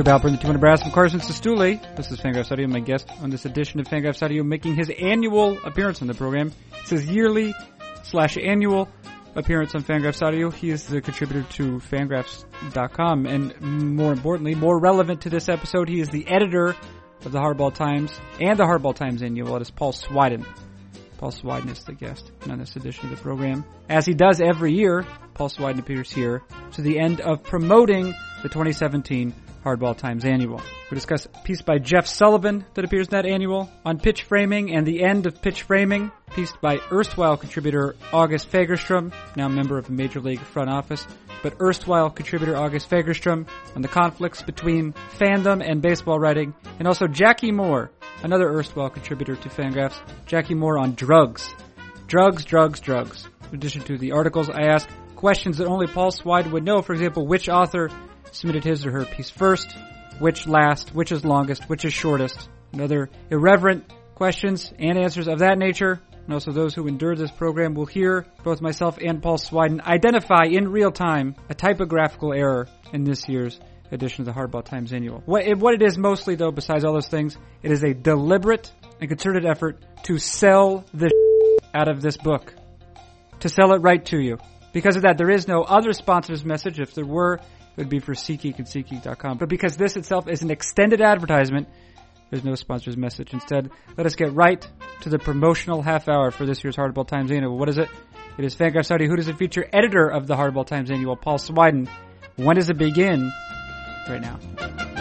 Joe Balper, the 200 Brass from Carson Cistulli. This is Fangraphs Audio, my guest on this edition of Fangraphs Audio, making his annual appearance on the program. It says yearly slash annual appearance on Fangraphs Audio. He is the contributor to Fangraphs.com, and more importantly, more relevant to this episode, he is the editor of the Hardball Times and the Hardball Times Annual. It is Paul Swydan. Paul Swydan is the guest on this edition of the program. As he does every year, Paul Swydan appears here to the end of promoting the 2017 Hardball Times Annual. We discuss a piece by Jeff Sullivan that appears in that annual on pitch framing and the end of pitch framing, piece by erstwhile contributor August Fagerstrom, now member of the Major League front office, but erstwhile contributor August Fagerstrom on the conflicts between fandom and baseball writing, and also Jackie Moore, another erstwhile contributor to Fangraphs, Jackie Moore on drugs. Drugs, drugs, drugs. In addition to the articles, I ask questions that only Paul Swydan would know. For example, which author submitted his or her piece first, which last, which is longest, which is shortest, and other irreverent questions and answers of that nature. And also those who endure this program will hear both myself and Paul Swydan identify in real time a typographical error in this year's edition of the Hardball Times Annual. What it, what it is mostly though, besides all those things, it is a deliberate and concerted effort to sell the out of this book. To sell it right to you. Because of that, there is no other sponsor's message. If there were, would be for SeatGeek and SeatGeek.com. But because this itself is an extended advertisement, there's no sponsor's message. Instead, let us get right to the promotional half hour for this year's Hardball Times Annual. What is it? It is Fangraphs Audio. Who does it feature? Editor of the Hardball Times Annual, Paul Swydan. When does it begin? Right now.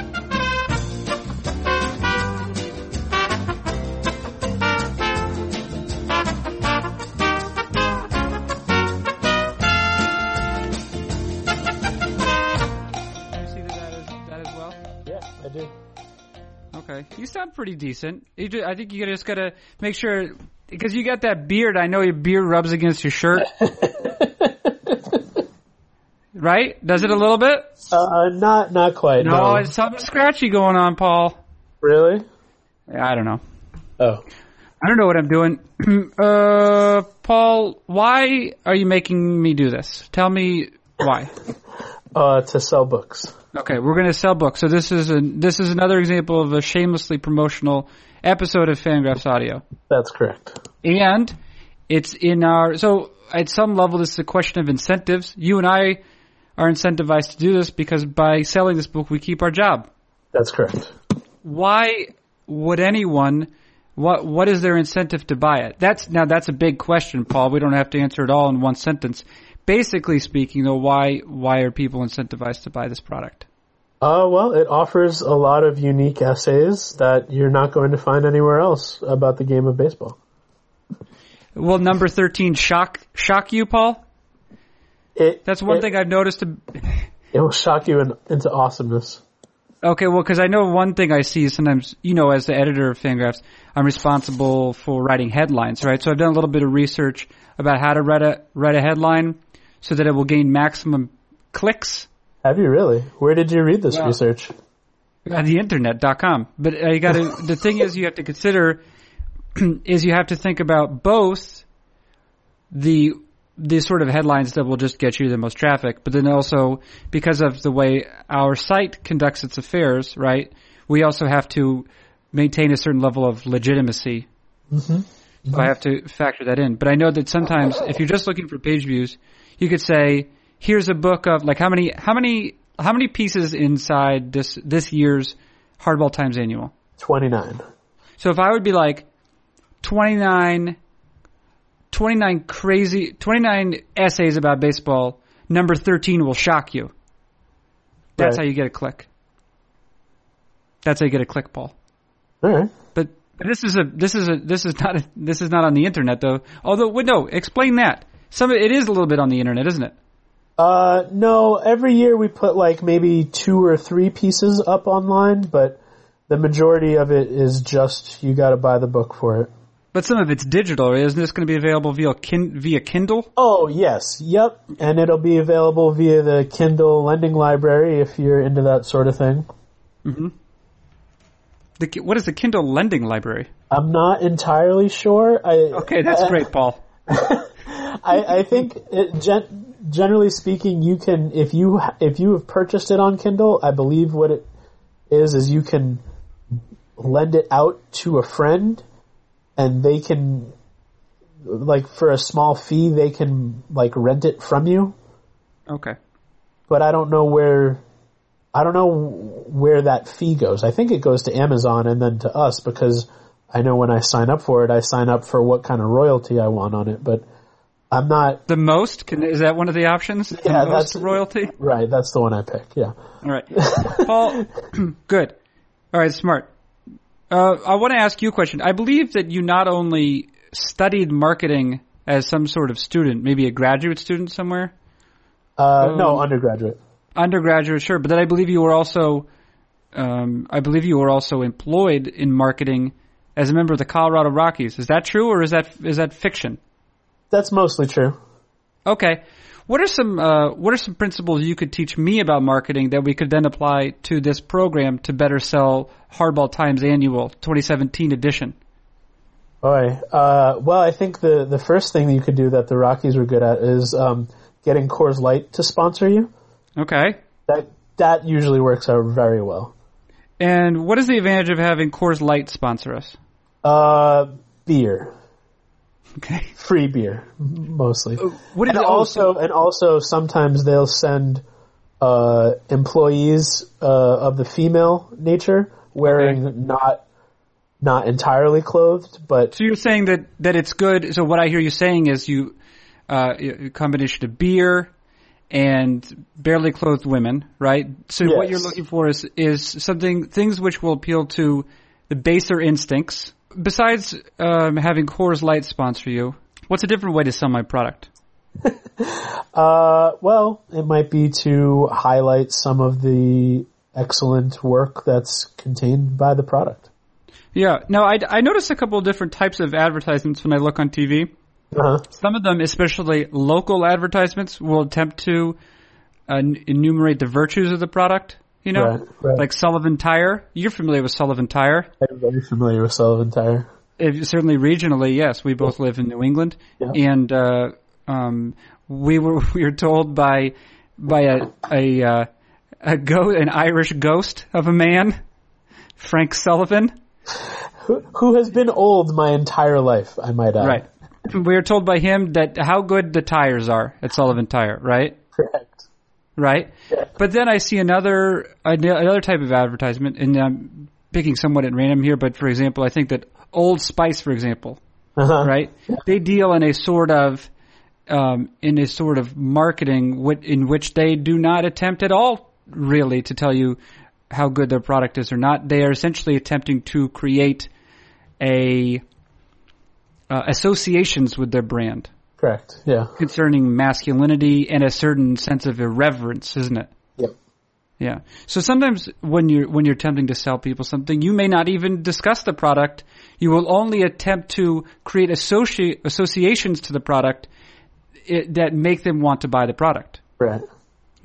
Okay, you sound pretty decent. You just, I think you just gotta make sure because you got that beard. I know your beard rubs against your shirt. right? Does it a little bit? Uh, not not quite. No, No, it's something scratchy going on, Paul. really. Yeah, I don't know. Oh, I don't know what I'm doing. uh, Paul, why are you making me do this? Tell me why. uh, to sell books. Okay, we're going to sell books. So this is a this is another example of a shamelessly promotional episode of Fangraphs Audio, That's correct. and it's in our so at some level this is a question of incentives. You and I are incentivized to do this because by selling this book we keep our job. That's correct. Why would anyone? What what is their incentive to buy it? That's now that's a big question, Paul. We don't have to answer it all in one sentence. Basically speaking, though, why why are people incentivized to buy this product? Uh, well, it offers a lot of unique essays that you're not going to find anywhere else about the game of baseball. Will number thirteen shock shock you, Paul? It, That's one it, thing I've noticed. To, It will shock you in, into awesomeness. okay, well, because I know one thing I see sometimes, you know, as the editor of Fangraphs, I'm responsible for writing headlines, right? So I've done a little bit of research about how to write a write a headline so that it will gain maximum clicks Have you really? Where did you read this Well- research? at the internet.com. But uh, you got to. the thing is, you have to consider is you have to think about both the the sort of headlines that will just get you the most traffic, but then also because of the way our site conducts its affairs, right? We also have to maintain a certain level of legitimacy. So I have to factor that in. But I know that sometimes if you're just looking for page views, you could say, here's a book of like how many how many how many pieces inside this this year's Hardball Times annual. 29. So if I would be like 29 29 crazy 29 essays about baseball, number 13 will shock you. That's Right. how you get a click. That's how you get a click, Paul. Alright. But but this is a this is a this is not a, this is not on the internet though. Although no, explain that. Some of it is a little bit on the internet, isn't it? Uh, no, every year we put like maybe two or three pieces up online, but the majority of it is just you gotta buy the book for it. But some of it's digital. Isn't this going to be available via kin- via Kindle? Oh, yes. Yep. And it'll be available via the Kindle lending library if you're into that sort of thing. The, what is the Kindle lending library? I'm not entirely sure. I, Okay, that's great, Paul. I, I think it, gen, generally speaking, you can if you if you have purchased it on Kindle, I believe what it is is you can lend it out to a friend, and they can like for a small fee they can like rent it from you. Okay. But I don't know where I don't know where that fee goes. I think it goes to Amazon and then to us because I know when I sign up for it, I sign up for what kind of royalty I want on it, but I'm not The most can, is that one of the options? The Yeah, that's- royalty. right. That's the one I pick. Yeah. All right, Paul. good. All right, smart. Uh, I want to ask you a question. I believe that you not only studied marketing as some sort of student, maybe a graduate student somewhere, Uh, no, Um, undergraduate. undergraduate, sure, but then I believe you were also, um, I believe you were also employed in marketing as a member of the Colorado Rockies. Is that true, or is that is that fiction? That's mostly true. Okay. What are some uh, what are some principles you could teach me about marketing that we could then apply to this program to better sell Hardball Times Annual 2017 edition? Boy, uh, well, I think the the first thing you could do that the Rockies were good at is um, getting Coors Light to sponsor you. Okay. That that usually works out very well. And what is the advantage of having Coors Light sponsor us? Uh, beer, Okay. free beer, mostly. What is and it also and also sometimes they'll send uh, employees uh, of the female nature wearing not not entirely clothed, but So you're saying that that it's good. So what I hear you saying is you uh, a combination of beer and barely clothed women, right? So what you're looking for is is something things which will appeal to the baser instincts. Besides um, having Coors Light sponsor you, what's a different way to sell my product? uh, well, it might be to highlight some of the excellent work that's contained by the product. Yeah. No, I, I noticed a couple of different types of advertisements when I look on TV. Uh-huh. Some of them, especially local advertisements, will attempt to uh, enumerate the virtues of the product. You know, Right, right. like Sullivan Tire. You're familiar with Sullivan Tire. I'm very familiar with Sullivan Tire. If, certainly regionally, yes. We both live in New England, Yeah. and uh, um, we were we were told by by a a uh, a go an Irish ghost of a man, Frank Sullivan. Who, who has been old my entire life, I might add. Right. We were told by him that how good the tires are at Sullivan Tire. Right. Correct. Right? But then I see another another type of advertisement, and I'm picking somewhat at random here. But for example, I think that Old Spice, for example, Uh-huh. right? They deal in a sort of um, in a sort of marketing in which they do not attempt at all really to tell you how good their product is or not. They are essentially attempting to create a uh, associations with their brand Correct. Yeah. concerning masculinity and a certain sense of irreverence, isn't it? Yep. Yeah. So sometimes when you're when you're attempting to sell people something, you may not even discuss the product. You will only attempt to create associ- associations to the product it, that make them want to buy the product. Right.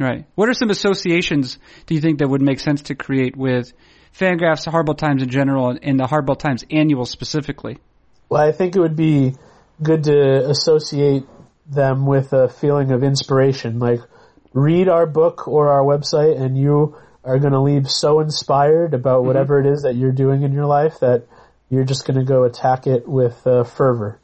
Right. What are some associations do you think that would make sense to create with Fangraphs, Hardball Times in general, and, and the Hardball Times annual specifically? Well, I think it would be good to associate them with a feeling of inspiration. Like, read our book or our website, and you are going to leave so inspired about whatever it is that you're doing in your life that you're just going to go attack it with uh, fervor.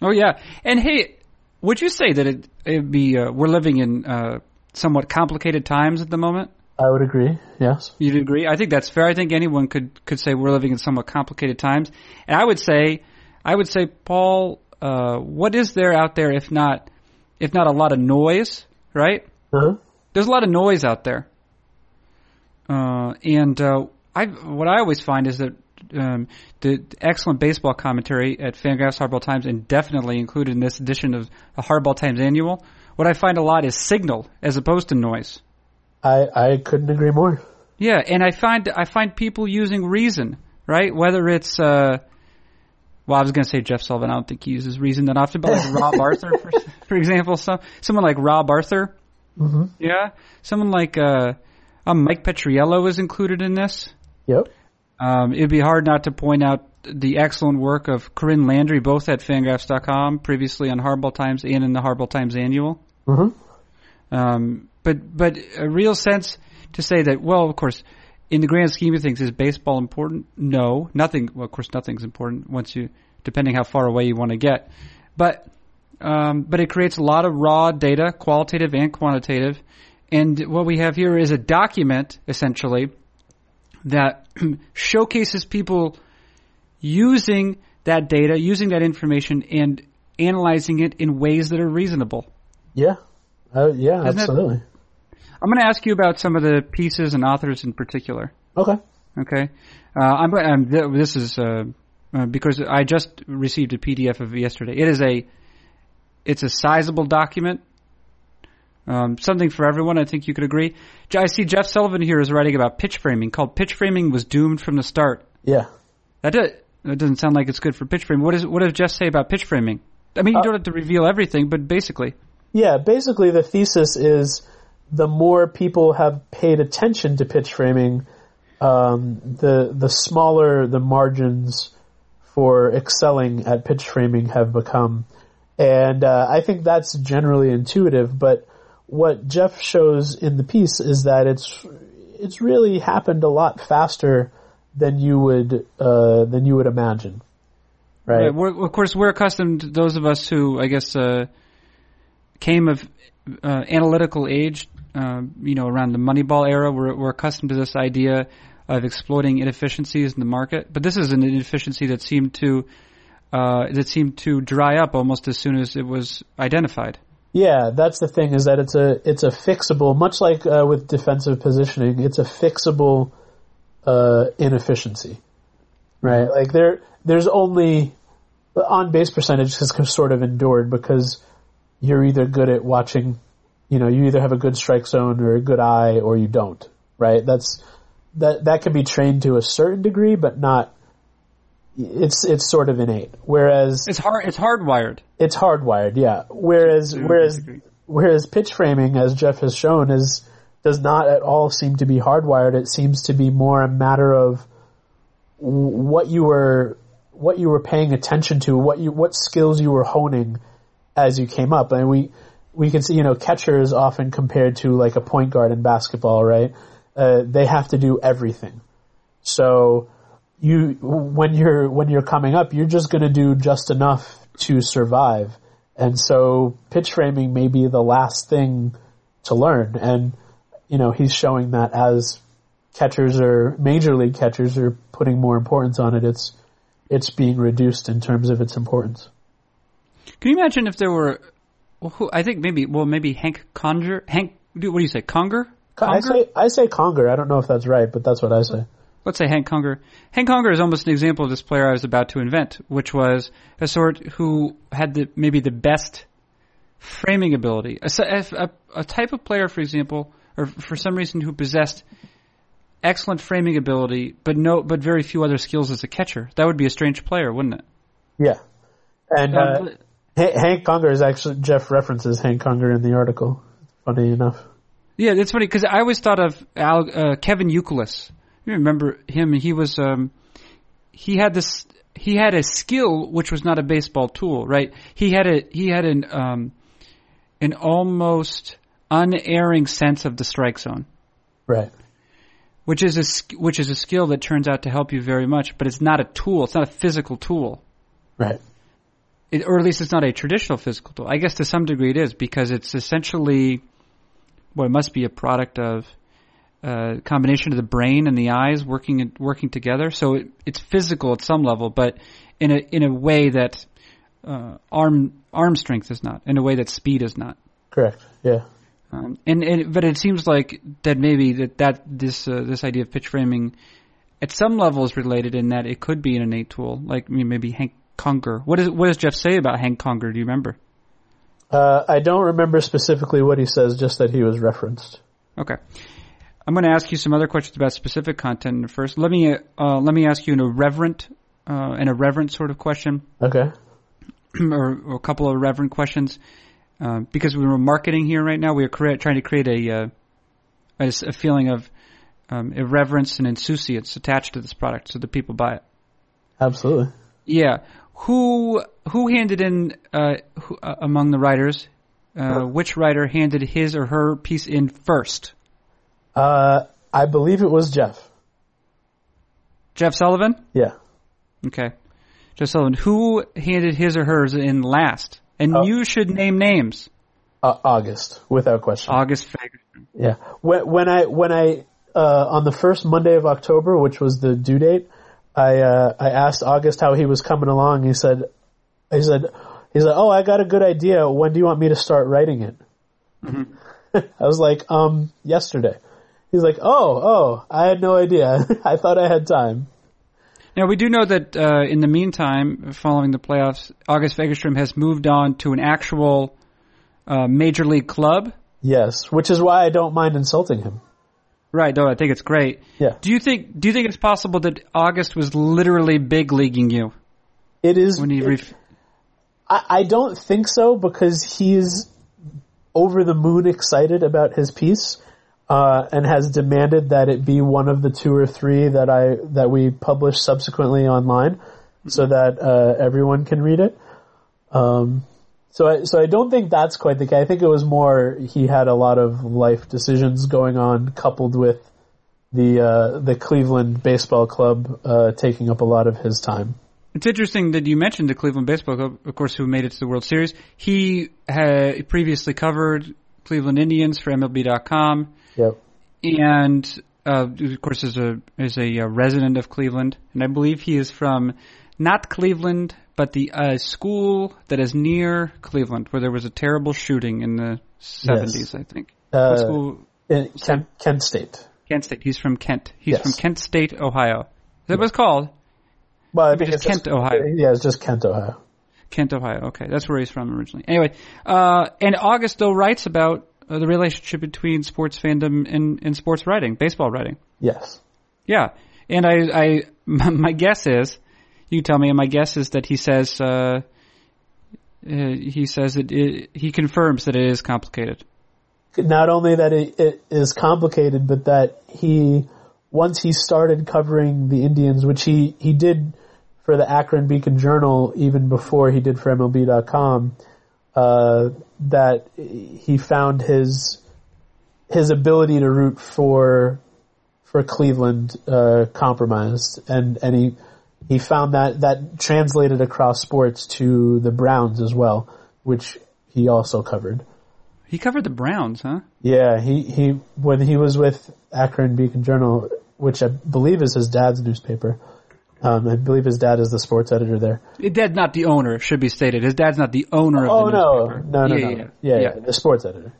Oh yeah, and hey, would you say that it it'd be uh, we're living in uh, somewhat complicated times at the moment? I would agree. Yes. You'd agree? I think that's fair. I think anyone could could say we're living in somewhat complicated times, and I would say, I would say, Paul, uh, what is there out there if not if not a lot of noise, right? Uh-huh. There's a lot of noise out there, uh, and uh, I what I always find is that um, the excellent baseball commentary at Fangraphs Hardball Times, and definitely included in this edition of the Hardball Times Annual. What I find a lot is signal as opposed to noise. I, I couldn't agree more. Yeah, and I find I find people using reason, right? Whether it's uh, well, I was going to say Jeff Sullivan. I don't think he uses reason that often, but like Rob Arthur, for, for example, some someone like Rob Arthur, Mm-hmm. yeah, someone like uh, um, Mike Petriello is included in this. Yep. Um, it'd be hard not to point out the excellent work of Corinne Landrey, both at Fangraphs.com, previously on Hardball Times and in the Hardball Times Annual. Mm-hmm. Um, but but a real sense to say that well, of course, in the grand scheme of things, is baseball important? No, nothing. Well, of course, nothing's important once you, depending how far away you want to get. But, um, but it creates a lot of raw data, qualitative and quantitative. And what we have here is a document, essentially, that showcases people using that data, using that information, and analyzing it in ways that are reasonable. Yeah. Uh, yeah, Isn't absolutely. I'm going to ask you about some of the pieces and authors in particular. Okay. Okay, uh, I'm, th- this is uh, uh, because I just received a PDF of yesterday. It is a it's a sizable document. Um, something for everyone, I think you could agree. I see Jeff Sullivan here is writing about pitch framing, called "Pitch Framing Was Doomed from the Start." Yeah. That, do, that doesn't sound like it's good for pitch framing. What, is, what does Jeff say about pitch framing? I mean, you Uh, don't have to reveal everything, but basically, Yeah, basically the thesis is the more people have paid attention to pitch framing, um, the the smaller the margins for excelling at pitch framing have become, and uh, I think that's generally intuitive. But what Jeff shows in the piece is that it's it's really happened a lot faster than you would uh, than you would imagine, right? Right, of course, we're accustomed, those of us who, I guess, uh, came of uh, analytical age, uh, you know, around the Moneyball era, we're, we're accustomed to this idea of exploiting inefficiencies in the market. But this is an inefficiency that seemed to uh, that seemed to dry up almost as soon as it was identified. Yeah, that's the thing is that it's a it's a fixable, much like uh, with defensive positioning, it's a fixable uh, inefficiency, right? Like there there's only on base percentage has sort of endured because you're either good at watching, you know, you either have a good strike zone or a good eye or you don't, right? That's that that can be trained to a certain degree, but not. It's it's sort of innate. Whereas It's hard. It's hardwired. it's hardwired, yeah. Whereas whereas whereas pitch framing, as Jeff has shown, is does not at all seem to be hardwired. It seems to be more a matter of what you were what you were paying attention to, what you what skills you were honing as you came up. And we we can see, you know, catchers often compared to like a point guard in basketball, right? Uh, they have to do everything. So you when you're when you're coming up, you're just going to do just enough to survive. And so pitch framing may be the last thing to learn. And you know, he's showing that as catchers or major league catchers are putting more importance on it, it's it's being reduced in terms of its importance. Can you imagine if there were? Well, who, I think maybe. Well, maybe Hank Conger. Hank. What do you say? Conger. I say I say Conger. I don't know if that's right, but that's what I say. let's say Hank Conger. Hank Conger is almost an example of this player I was about to invent, which was a sort who had the maybe the best framing ability, A type of player, for example, or for some reason who possessed excellent framing ability, but no, but very few other skills as a catcher. That would be a strange player, wouldn't it? Yeah. And uh, Hank Conger is actually Jeff references Hank Conger in the article. Funny enough. Yeah, it's funny because I always thought of Al, uh, Kevin Youkilis. You remember him? He was um, he had this he had a skill which was not a baseball tool, right? He had a he had an um, an almost unerring sense of the strike zone, Right. which is a which is a skill that turns out to help you very much, but it's not a tool. It's not a physical tool. Right. It, or at least it's not a traditional physical tool. I guess to some degree it is because it's essentially, well, it must be a product of a combination of the brain and the eyes working working together. So it, it's physical at some level, but in a in a way that uh, arm arm strength is not, in a way that speed is not. Correct. Yeah. Um, and, and but it seems like that maybe that that this uh, this idea of pitch framing at some level is related in that it could be an innate tool, like I mean, maybe Hank Conger. What is what does Jeff say about Hank Conger? Do you remember? Uh, I don't remember specifically what he says, just that he was referenced. Okay. I'm going to ask you some other questions about specific content first. Let me uh, let me ask you an irreverent uh, an irreverent sort of question, Okay. or, or a couple of irreverent questions, uh, because we were marketing here right now. We are trying to create a, uh, a a feeling of um, irreverence and insouciance attached to this product, so that people buy it. Absolutely. Yeah. Who who handed in uh, who, uh, among the writers? Uh, which writer handed his or her piece in first? Uh, I believe it was Jeff. Jeff Sullivan. Yeah. Okay. Jeff Sullivan. Who handed his or hers in last? And Oh. you should name names. Uh, August, without question. August Fagerstrom. Yeah. When, when I when I uh, on the first Monday of October, which was the due date, I uh, I asked August how he was coming along. He said, he said, he said, "Oh, I got a good idea. When do you want me to start writing it?" I was like, "Um, yesterday." He's like, "Oh, oh, I had no idea. I thought I had time." Now we do know that uh, in the meantime, following the playoffs, August Fagerstrom has moved on to an actual uh, major league club. Yes, which is why I don't mind insulting him. Right, though I think it's great. Yeah. Do you think do you think it's possible that August was literally big leaguing you It is when he it- ref- I, I don't think so because he's over the moon excited about his piece, uh, and has demanded that it be one of the two or three that I that we publish subsequently online, so that uh, everyone can read it. Um, so I, so I don't think that's quite the case. I think it was more he had a lot of life decisions going on, coupled with the uh, the Cleveland Baseball Club uh, taking up a lot of his time. It's interesting that you mentioned the Cleveland Baseball Club, of course, who made it to the World Series. He had previously covered Cleveland Indians for MLB.com, Yep. and uh, of course is a is a uh, resident of Cleveland, and I believe he is from not Cleveland, but the uh, school that is near Cleveland, where there was a terrible shooting in the seventies, I think. Uh, school? Kent, Kent State. Kent State. He's from Kent. He's Yes. from Kent State, Ohio. Is that what it's called? Well, I Maybe think just Kent, Ohio. Yeah, it's just Kent, Ohio. Kent, Ohio. Okay, that's where he's from originally. Anyway, uh, and August though writes about uh, the relationship between sports fandom and, and sports writing, baseball writing. Yes. Yeah, and I, I, my guess is, you tell me, and my guess is that he says, uh, uh, he says that it, he confirms that it is complicated. Not only that it, it is complicated, but that he, once he started covering the Indians, which he, he did for the Akron Beacon Journal even before he did for MLB.com, uh, that he found his, his ability to root for, for Cleveland, uh, compromised. And, and he, he found that that translated across sports to the Browns as well, which he also covered. He covered the Browns, huh? Yeah, he, he when he was with Akron Beacon Journal, which I believe is his dad's newspaper. Um, I believe his dad is the sports editor there. His dad's not the owner, should be stated. His dad's not the owner of Oh the no, newspaper. no, no, yeah, no, yeah, yeah, yeah. yeah, the sports editor.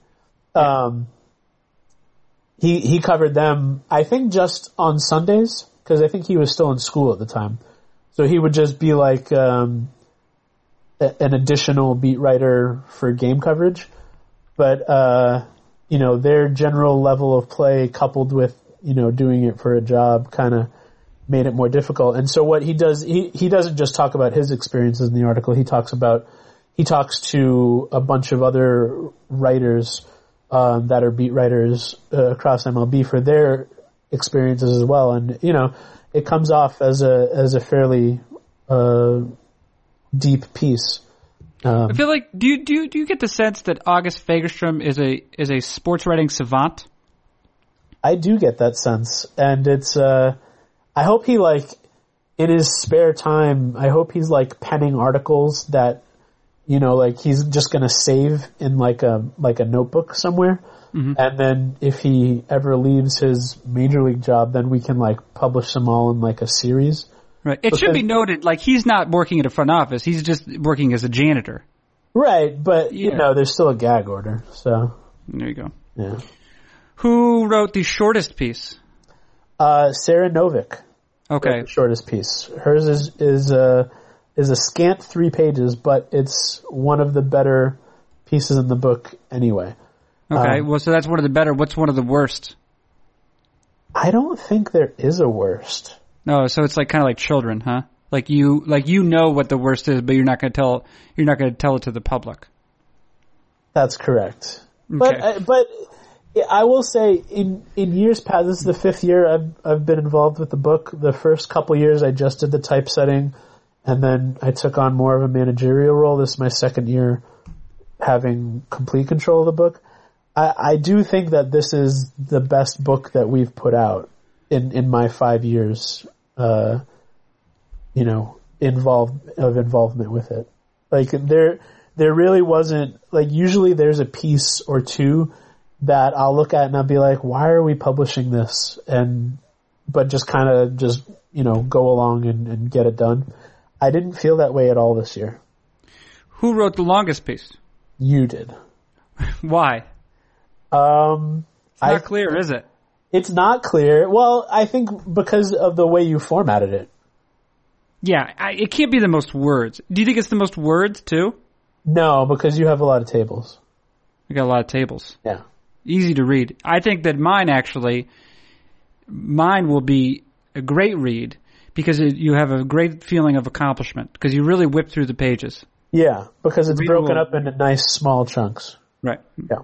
Um, he he covered them. I think just on Sundays because I think he was still in school at the time, so he would just be like um, a, an additional beat writer for game coverage. But uh, you know their general level of play, coupled with you know doing it for a job, kind of made it more difficult. And so what he does, he he doesn't just talk about his experiences in the article. He talks about he talks to a bunch of other writers um, that are beat writers uh, across MLB for their experiences as well. And you know, it comes off as a as a fairly uh, deep piece. Um, I feel like do you do you, do you get the sense that August Fagerstrom is a is a sports writing savant? I do get that sense, and it's. Uh, I hope he like in his spare time. I hope he's like penning articles that you know, like he's just gonna save in like a like a notebook somewhere, and then if he ever leaves his major league job, then we can like publish them all in like a series. Right. It should be noted, like he's not working at a front office. He's just working as a janitor. Right, but you know, there's still a gag order, so There you go. yeah. Who wrote the shortest piece? Uh, Sarah Novik. Okay. shortest piece. Hers is is a is a scant three pages, but it's one of the better pieces in the book anyway. Okay. Um, well, so that's one of the better. What's one of the worst? I don't think there is a worst. No, so it's like kind of like children, huh? Like you, like you know what the worst is, but you're not going to tell. You're not going to tell it to the public. That's correct. But Okay. uh, but I will say in in years past, this is the fifth year I've I've been involved with the book. The first couple years I just did the typesetting, and then I took on more of a managerial role. This is my second year having complete control of the book. I, I do think that this is the best book that we've put out in in my five years uh, you know, involved of involvement with it. Like there, there really wasn't like usually there's a piece or two that I'll look at and I'll be like, why are we publishing this? And but just kind of just you know go along and, and get it done. I didn't feel that way at all this year. Who wrote the longest piece? You did. Why? Um, It's not I- clear, is it? it's not clear. Well, I think because of the way you formatted it. Yeah, I, it can't be the most words. Do you think it's the most words too? No, because you have a lot of tables. We got a lot of tables. Yeah. Easy to read. I think that mine actually, mine will be a great read because it, you have a great feeling of accomplishment because you really whip through the pages. Yeah, because it's Readable. broken up into nice small chunks. Right. Yeah.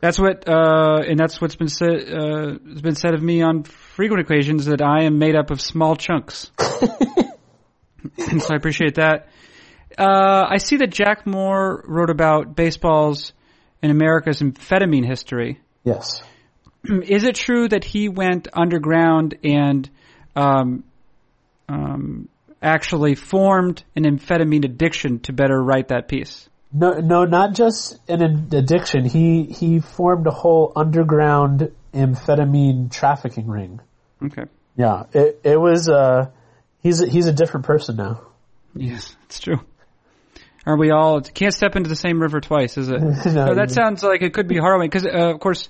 That's what, uh, and that's what's been said, uh, has been said of me on frequent occasions that I am made up of small chunks. and so I appreciate that. Uh, I see that Jack Moore wrote about baseball's in America's amphetamine history. Yes. Is it true that he went underground and, um, um, actually formed an amphetamine addiction to better write that piece? No, no, not just an addiction. He he formed a whole underground amphetamine trafficking ring. Okay. Yeah, it it was. Uh, he's a, he's a different person now. Yes, it's true. Are we all can't step into the same river twice? Is it? No, No, that sounds like it could be harrowing because, uh, of course,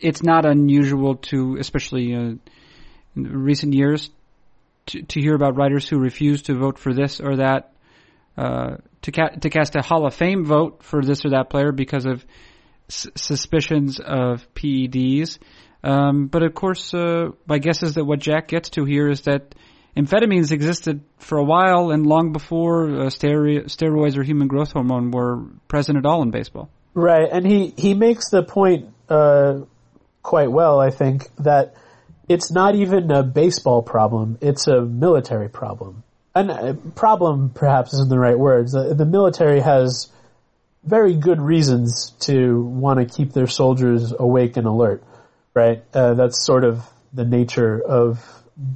it's not unusual to, especially uh, in recent years, to, to hear about writers who refuse to vote for this or that, uh, to ca- to cast a Hall of Fame vote for this or that player because of s- suspicions of PEDs. Um, but of course, uh, my guess is that what Jack gets to here is that amphetamines existed for a while and long before uh, stero- steroids or human growth hormone were present at all in baseball. Right, and he he makes the point uh, quite well. I think that it's not even a baseball problem; it's a military problem. And uh, problem perhaps isn't the right words. The, the military has very good reasons to want to keep their soldiers awake and alert. Right, uh, that's sort of the nature of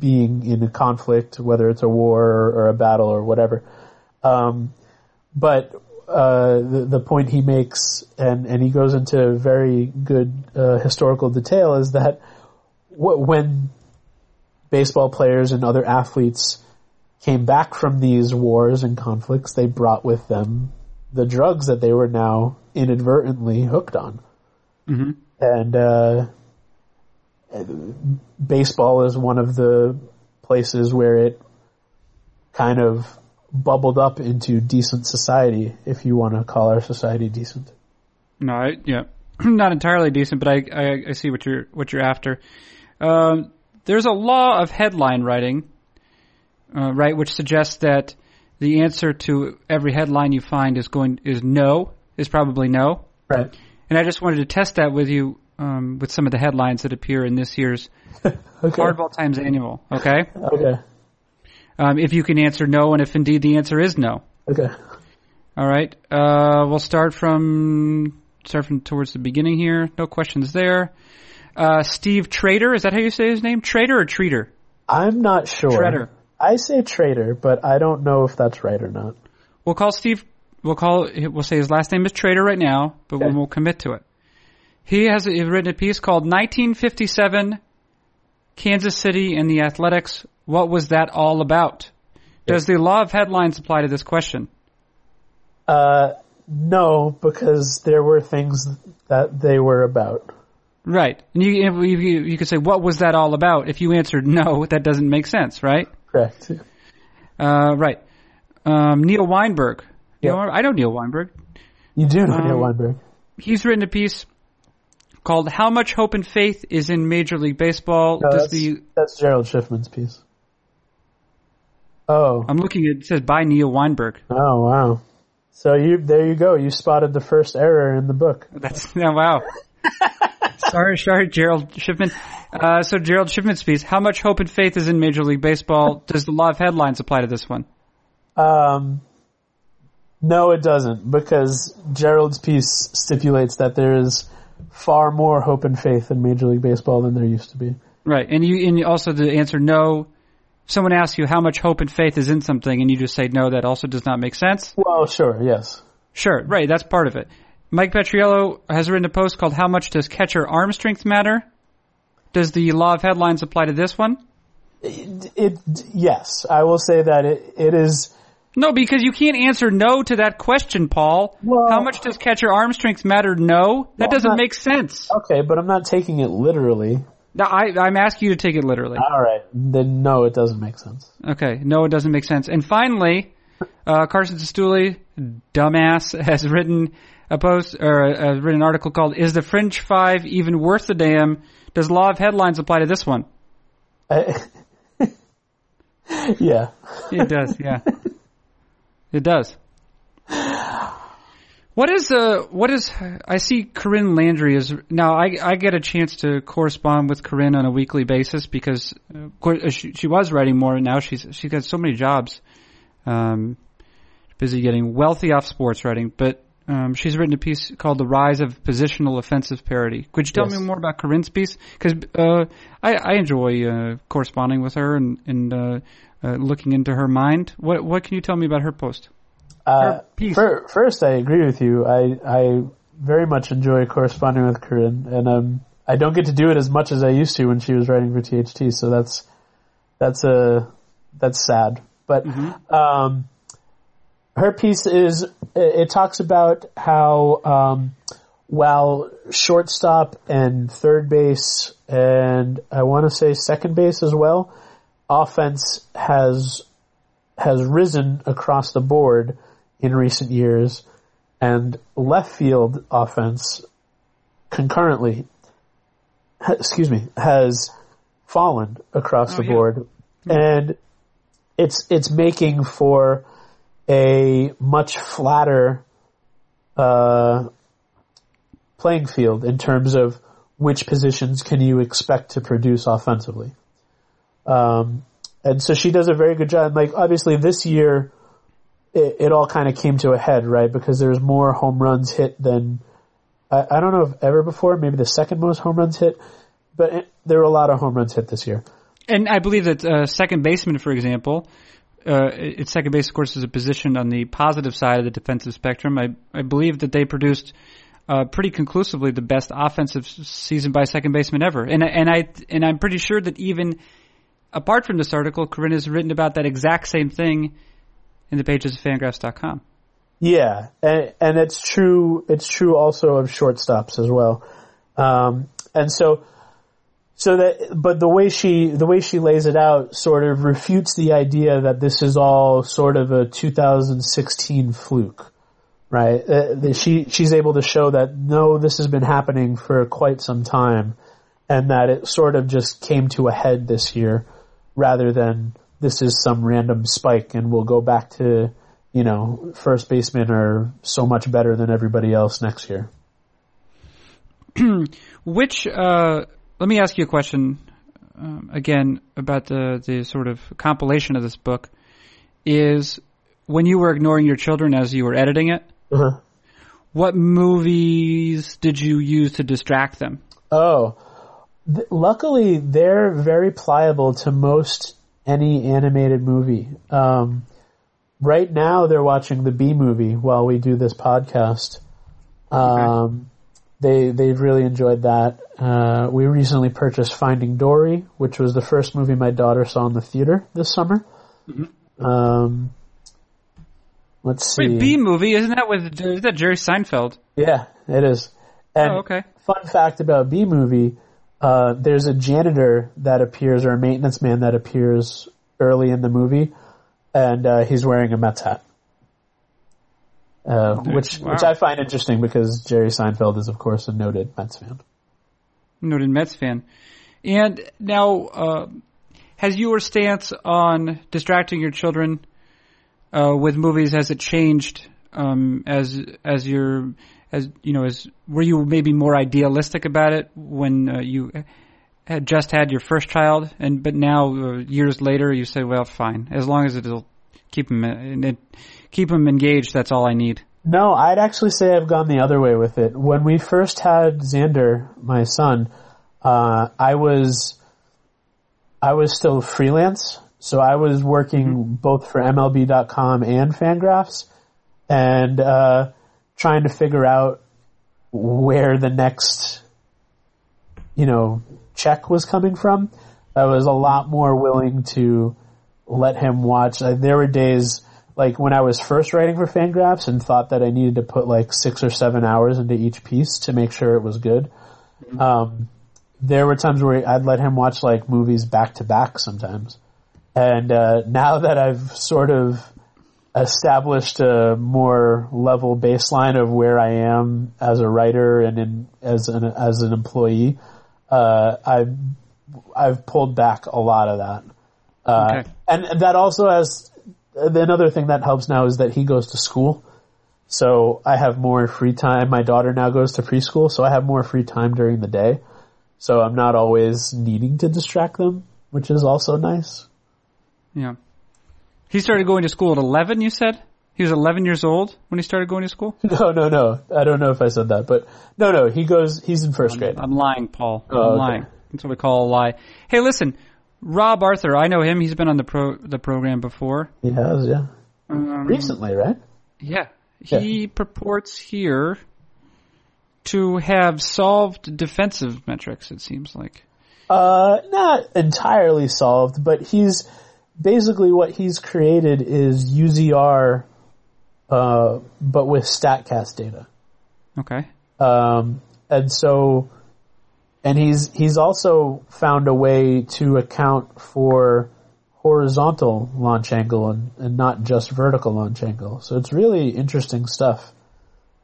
being in a conflict, whether it's a war or, or a battle or whatever. Um, but uh, the, the point he makes, and, and he goes into very good uh, historical detail, is that wh- when baseball players and other athletes came back from these wars and conflicts, they brought with them the drugs that they were now inadvertently hooked on. Mm-hmm. And uh, baseball is one of the places where it kind of bubbled up into decent society, if you want to call our society decent. No, I, yeah, not entirely decent, but I, I, I see what you're what you're after. Um, there's a law of headline writing, uh, right, which suggests that the answer to every headline you find is going is no, is probably no. Right. And I just wanted to test that with you um, with some of the headlines that appear in this year's Okay. Hardball Times Annual. Okay, Okay. um, if you can answer no, and if indeed the answer is no. Okay. All right. Uh, we'll start from start from towards the beginning here. No questions there. Uh, Steve Trader, is that how you say his name? Trader or Treater? I'm not sure. Treader. I say traitor, but I don't know if that's right or not. We'll call Steve. We'll call. We'll say his last name is Trader right now, but Okay. we will commit to it. He has written a piece called 1957 Kansas City and the Athletics. What was that all about? Does the law of headlines apply to this question? Uh, no, because there were things that they were about. Right. And you, you you could say, what was that all about? If you answered no, that doesn't make sense, right? Correct. Uh, right. Um, Neil Weinberg. You Yep. know, I know Neil Weinberg. You do know Neil Um, Weinberg. He's written a piece called "How Much Hope and Faith Is in Major League Baseball." No, Does that's, the that's Gerald Schifman's piece. Oh. I'm looking at it says by Neil Weinberg. Oh wow. So you there you go. You spotted the first error in the book. That's oh, wow. sorry, sorry, Gerald Schifman. Uh, so Gerald Schifman's piece: "How much hope and faith is in Major League Baseball?" Does the law of headlines apply to this one? Um, no, it doesn't because Gerald's piece stipulates that there is far more hope and faith in Major League Baseball than there used to be. Right, and you and also the answer no someone asks you how much hope and faith is in something, and you just say no, that also does not make sense. Well, sure, yes. Sure, right, that's part of it. Mike Petriello has written a post called "How much does catcher arm strength matter?" Does the law of headlines apply to this one? It, it yes, I will say that it, it is. No, because you can't answer no to that question, Paul. Well- How much does catcher arm strength matter? No, that Well, doesn't not- make sense. Okay, but I'm not taking it literally. No, I, I'm asking you to take it literally. All right, then no, it doesn't make sense. Okay, no, it doesn't make sense. And finally, uh, Carson Cistulli, dumbass, has written a post or uh, written an article called "Is the Fringe Five even worth the damn?" Does law of headlines apply to this one? I, yeah. It does, yeah. It does. What is uh what is I see Corinne Landrey is now I I get a chance to correspond with Corinne on a weekly basis because uh, co- uh, she, she was writing more now she's she's got so many jobs um busy getting wealthy off sports writing but um she's written a piece called The Rise of Positional Offensive Parity. Could you tell Yes. me more about Corinne's piece cuz uh I I enjoy uh corresponding with her and and uh, uh looking into her mind. What what can you tell me about her post? Uh, Her piece. fir- first, I agree with you. I I very much enjoy corresponding with Corinne, and um, I don't get to do it as much as I used to when she was writing for THT. So that's that's a that's sad. But um, her piece is it, talks about how um, while shortstop and third base and I want to say second base as well, offense has has risen across the board in recent years, and left field offense concurrently, excuse me, has fallen across Oh, the yeah. board, and it's it's making for a much flatter uh, playing field in terms of which positions can you expect to produce offensively. Um, and so she does a very good job. Like obviously this year, it, it all kind of came to a head, right? Because there's more home runs hit than I, I don't know if ever before. Maybe the second most home runs hit, but it, there were a lot of home runs hit this year. And I believe that uh, second baseman, for example, uh, it's second base, of course, is a position on the positive side of the defensive spectrum. I I believe that they produced uh, pretty conclusively the best offensive season by second baseman ever. And and I and I'm pretty sure that even apart from this article, Corinne has written about that exact same thing in the pages of Fangraphs.com. Yeah, and, and it's true. It's true also of shortstops as well. Um, and so, so that, but the way she the way she lays it out sort of refutes the idea that this is all sort of a 2016 fluke, right? Uh, she she's able to show that no, this has been happening for quite some time, and that it sort of just came to a head this year, rather than this is some random spike and we'll go back to you know, first basemen are so much better than everybody else next year. Which, uh, let me ask you a question um, again about the, the sort of compilation of this book. Is when you were ignoring your children as you were editing it, Uh-huh. what movies did you use to distract them? Oh, th- luckily they're very pliable to most any animated movie. Um, right now they're watching the Bee Movie while we do this podcast. Um, they they've really enjoyed that. Uh, we recently purchased Finding Dory, which was the first movie my daughter saw in the theater this summer. Um, let's see. Wait, Bee Movie isn't that with is that Jerry Seinfeld? Yeah, it is. And Oh, okay. fun fact about Bee Movie, uh, there's a janitor that appears or a maintenance man that appears early in the movie, and uh, he's wearing a Mets hat. Uh, which Wow. which I find interesting because Jerry Seinfeld is of course a noted Mets fan. Noted Mets fan. And now, uh, has your stance on distracting your children uh, with movies has it changed um, as as your as you know as were you maybe more idealistic about it when uh, you had just had your first child and but now uh, years later you say well fine as long as it'll keep them keep them engaged that's all I need. No, I'd actually say I've gone the other way with it. When we first had Xander, my son, uh, I was, I was still freelance, So I was working both for MLB.com and Fangraphs, and uh, trying to figure out where the next, you know, check was coming from. I was a lot more willing to let him watch. Like, there were days like when I was first writing for Fangraphs and thought that I needed to put like six or seven hours into each piece to make sure it was good. Um, there were times where I'd let him watch like movies back to back sometimes. And uh, now that I've sort of established a more level baseline of where I am as a writer and in, as an as an employee, uh, I've I've pulled back a lot of that. Uh, Okay. And that also has another thing that helps now is that he goes to school. So I have more free time. My daughter now goes to preschool, so I have more free time during the day. So I'm not always needing to distract them, which is also nice. Yeah. He started going to school at 11, you said? He was 11 years old when he started going to school? No, no, no. I don't know if I said that, but no, no. He goes. He's in first grade. I'm lying, Paul. Oh, I'm okay. lying. That's what we call a lie. Hey, listen, Rob Arthur, I know him. He's been on the pro the program before. He has, yeah. Um, Recently, right? Yeah. He purports here to have solved defensive metrics, it seems like. Uh, not entirely solved, but he's basically what he's created is UZR, uh, but with Statcast data. Okay. Um, and so, and he's he's also found a way to account for horizontal launch angle and, and not just vertical launch angle. So it's really interesting stuff.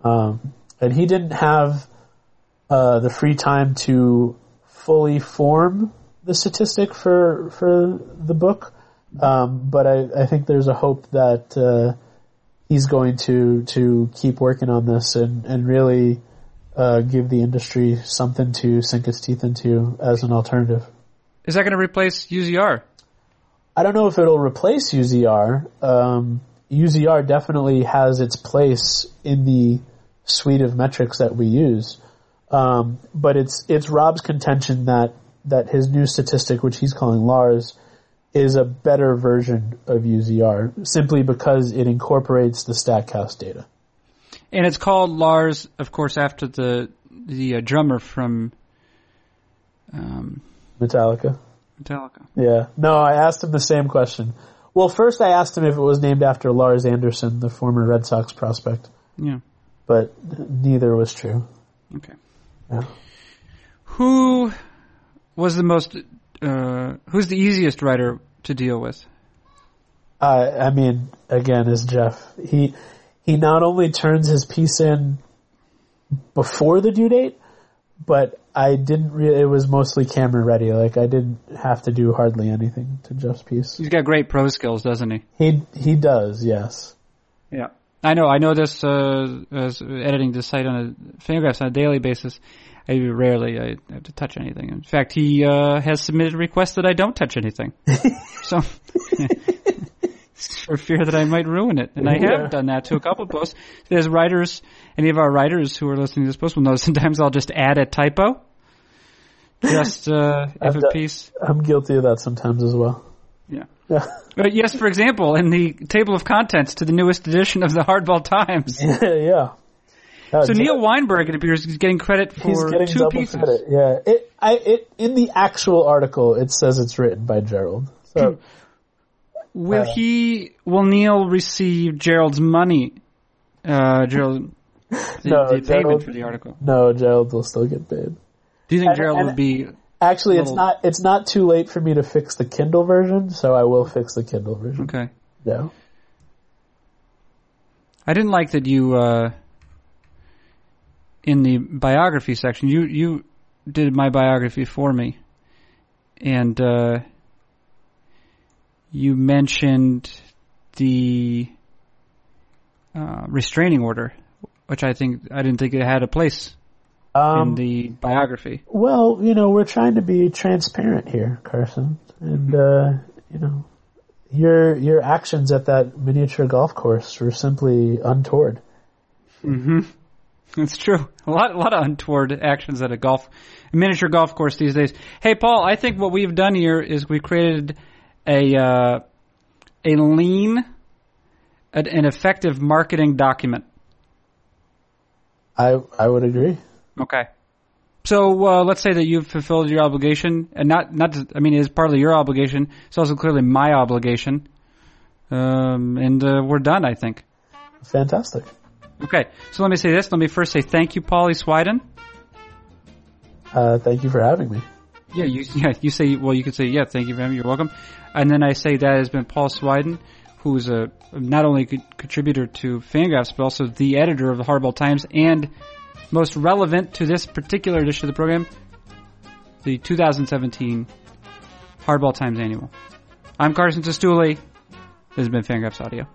Um, and he didn't have uh, the free time to fully form the statistic for for the book, um, but I, I think there's a hope that uh, he's going to to keep working on this and and really uh, give the industry something to sink its teeth into as an alternative. Is that going to replace UZR? I don't know if it'll replace UZR. Um, UZR definitely has its place in the suite of metrics that we use. Um, but it's it's Rob's contention that that his new statistic, which he's calling Lars, is a better version of UZR simply because it incorporates the Statcast data. And it's called Lars, of course, after the the uh, drummer from um, Metallica. Metallica. Yeah. No, I asked him the same question. Well, first I asked him if it was named after Lars Anderson, the former Red Sox prospect, Yeah. but neither was true. Okay. Yeah. Who was the most? Uh, who's the easiest writer to deal with? Uh, I mean, again, is Jeff. He he not only turns his piece in before the due date, but I didn't really. It was mostly camera ready. Like I didn't have to do hardly anything to Jeff's piece. He's got great pro skills, doesn't he? He he does, yes. Yeah. I know. I know this uh, editing the site on a Fangraphs on a daily basis. I rarely I have to touch anything. In fact, he uh, has submitted requests that I don't touch anything. so, for fear that I might ruin it, and I Yeah. have done that to a couple of posts. There's writers, any of our writers who are listening to this post will know. Sometimes I'll just add a typo, just uh, if a piece. I'm guilty of that sometimes as well. Yeah. Yeah. But yes, for example, in the table of contents to the newest edition of the Hardball Times. yeah. Uh, So Neil Weinberg, it appears, is getting credit for he's getting two pieces. credit. Yeah. It I it in the actual article it says it's written by Gerald. So Will Uh, he? Will Neil receive Gerald's money? Uh, Gerald, the, No, the payment Gerald- for the article. no, Gerald will still get paid. Do you think and- Gerald and- would be? Actually, it's not. It's not too late for me to fix the Kindle version, so I will fix the Kindle version. Okay. Yeah. I didn't like that you uh, in the biography section. You you did my biography for me, and uh, you mentioned the uh, restraining order, which I think I didn't think it had a place in Um, the biography. well, you know, we're trying to be transparent here, Carson, and uh, you know, your your actions at that miniature golf course were simply untoward. Mm-hmm. It's true. A lot, a lot of untoward actions at a golf, a miniature golf course these days. Hey, Paul, I think what we've done here is we created a uh, a lean, an, an effective marketing document. I I would agree. Okay. So uh, let's say that you've fulfilled your obligation, and not not. To, I mean, it is partly your obligation. It's also clearly my obligation, um, and uh, we're done. I think. Fantastic. Okay, so let me say this. Let me first say thank you, Paulie Swydan. Uh, thank you for having me. Yeah, you yeah you say well you could say yeah thank you for having me you're welcome, and then I say that has been Paul Swydan, who is a not only a contributor to Fangraphs but also the editor of the Hardball Times and most relevant to this particular edition of the program, the 2017 Hardball Times Annual. I'm Carson Cistulli. This has been Fangraphs Audio.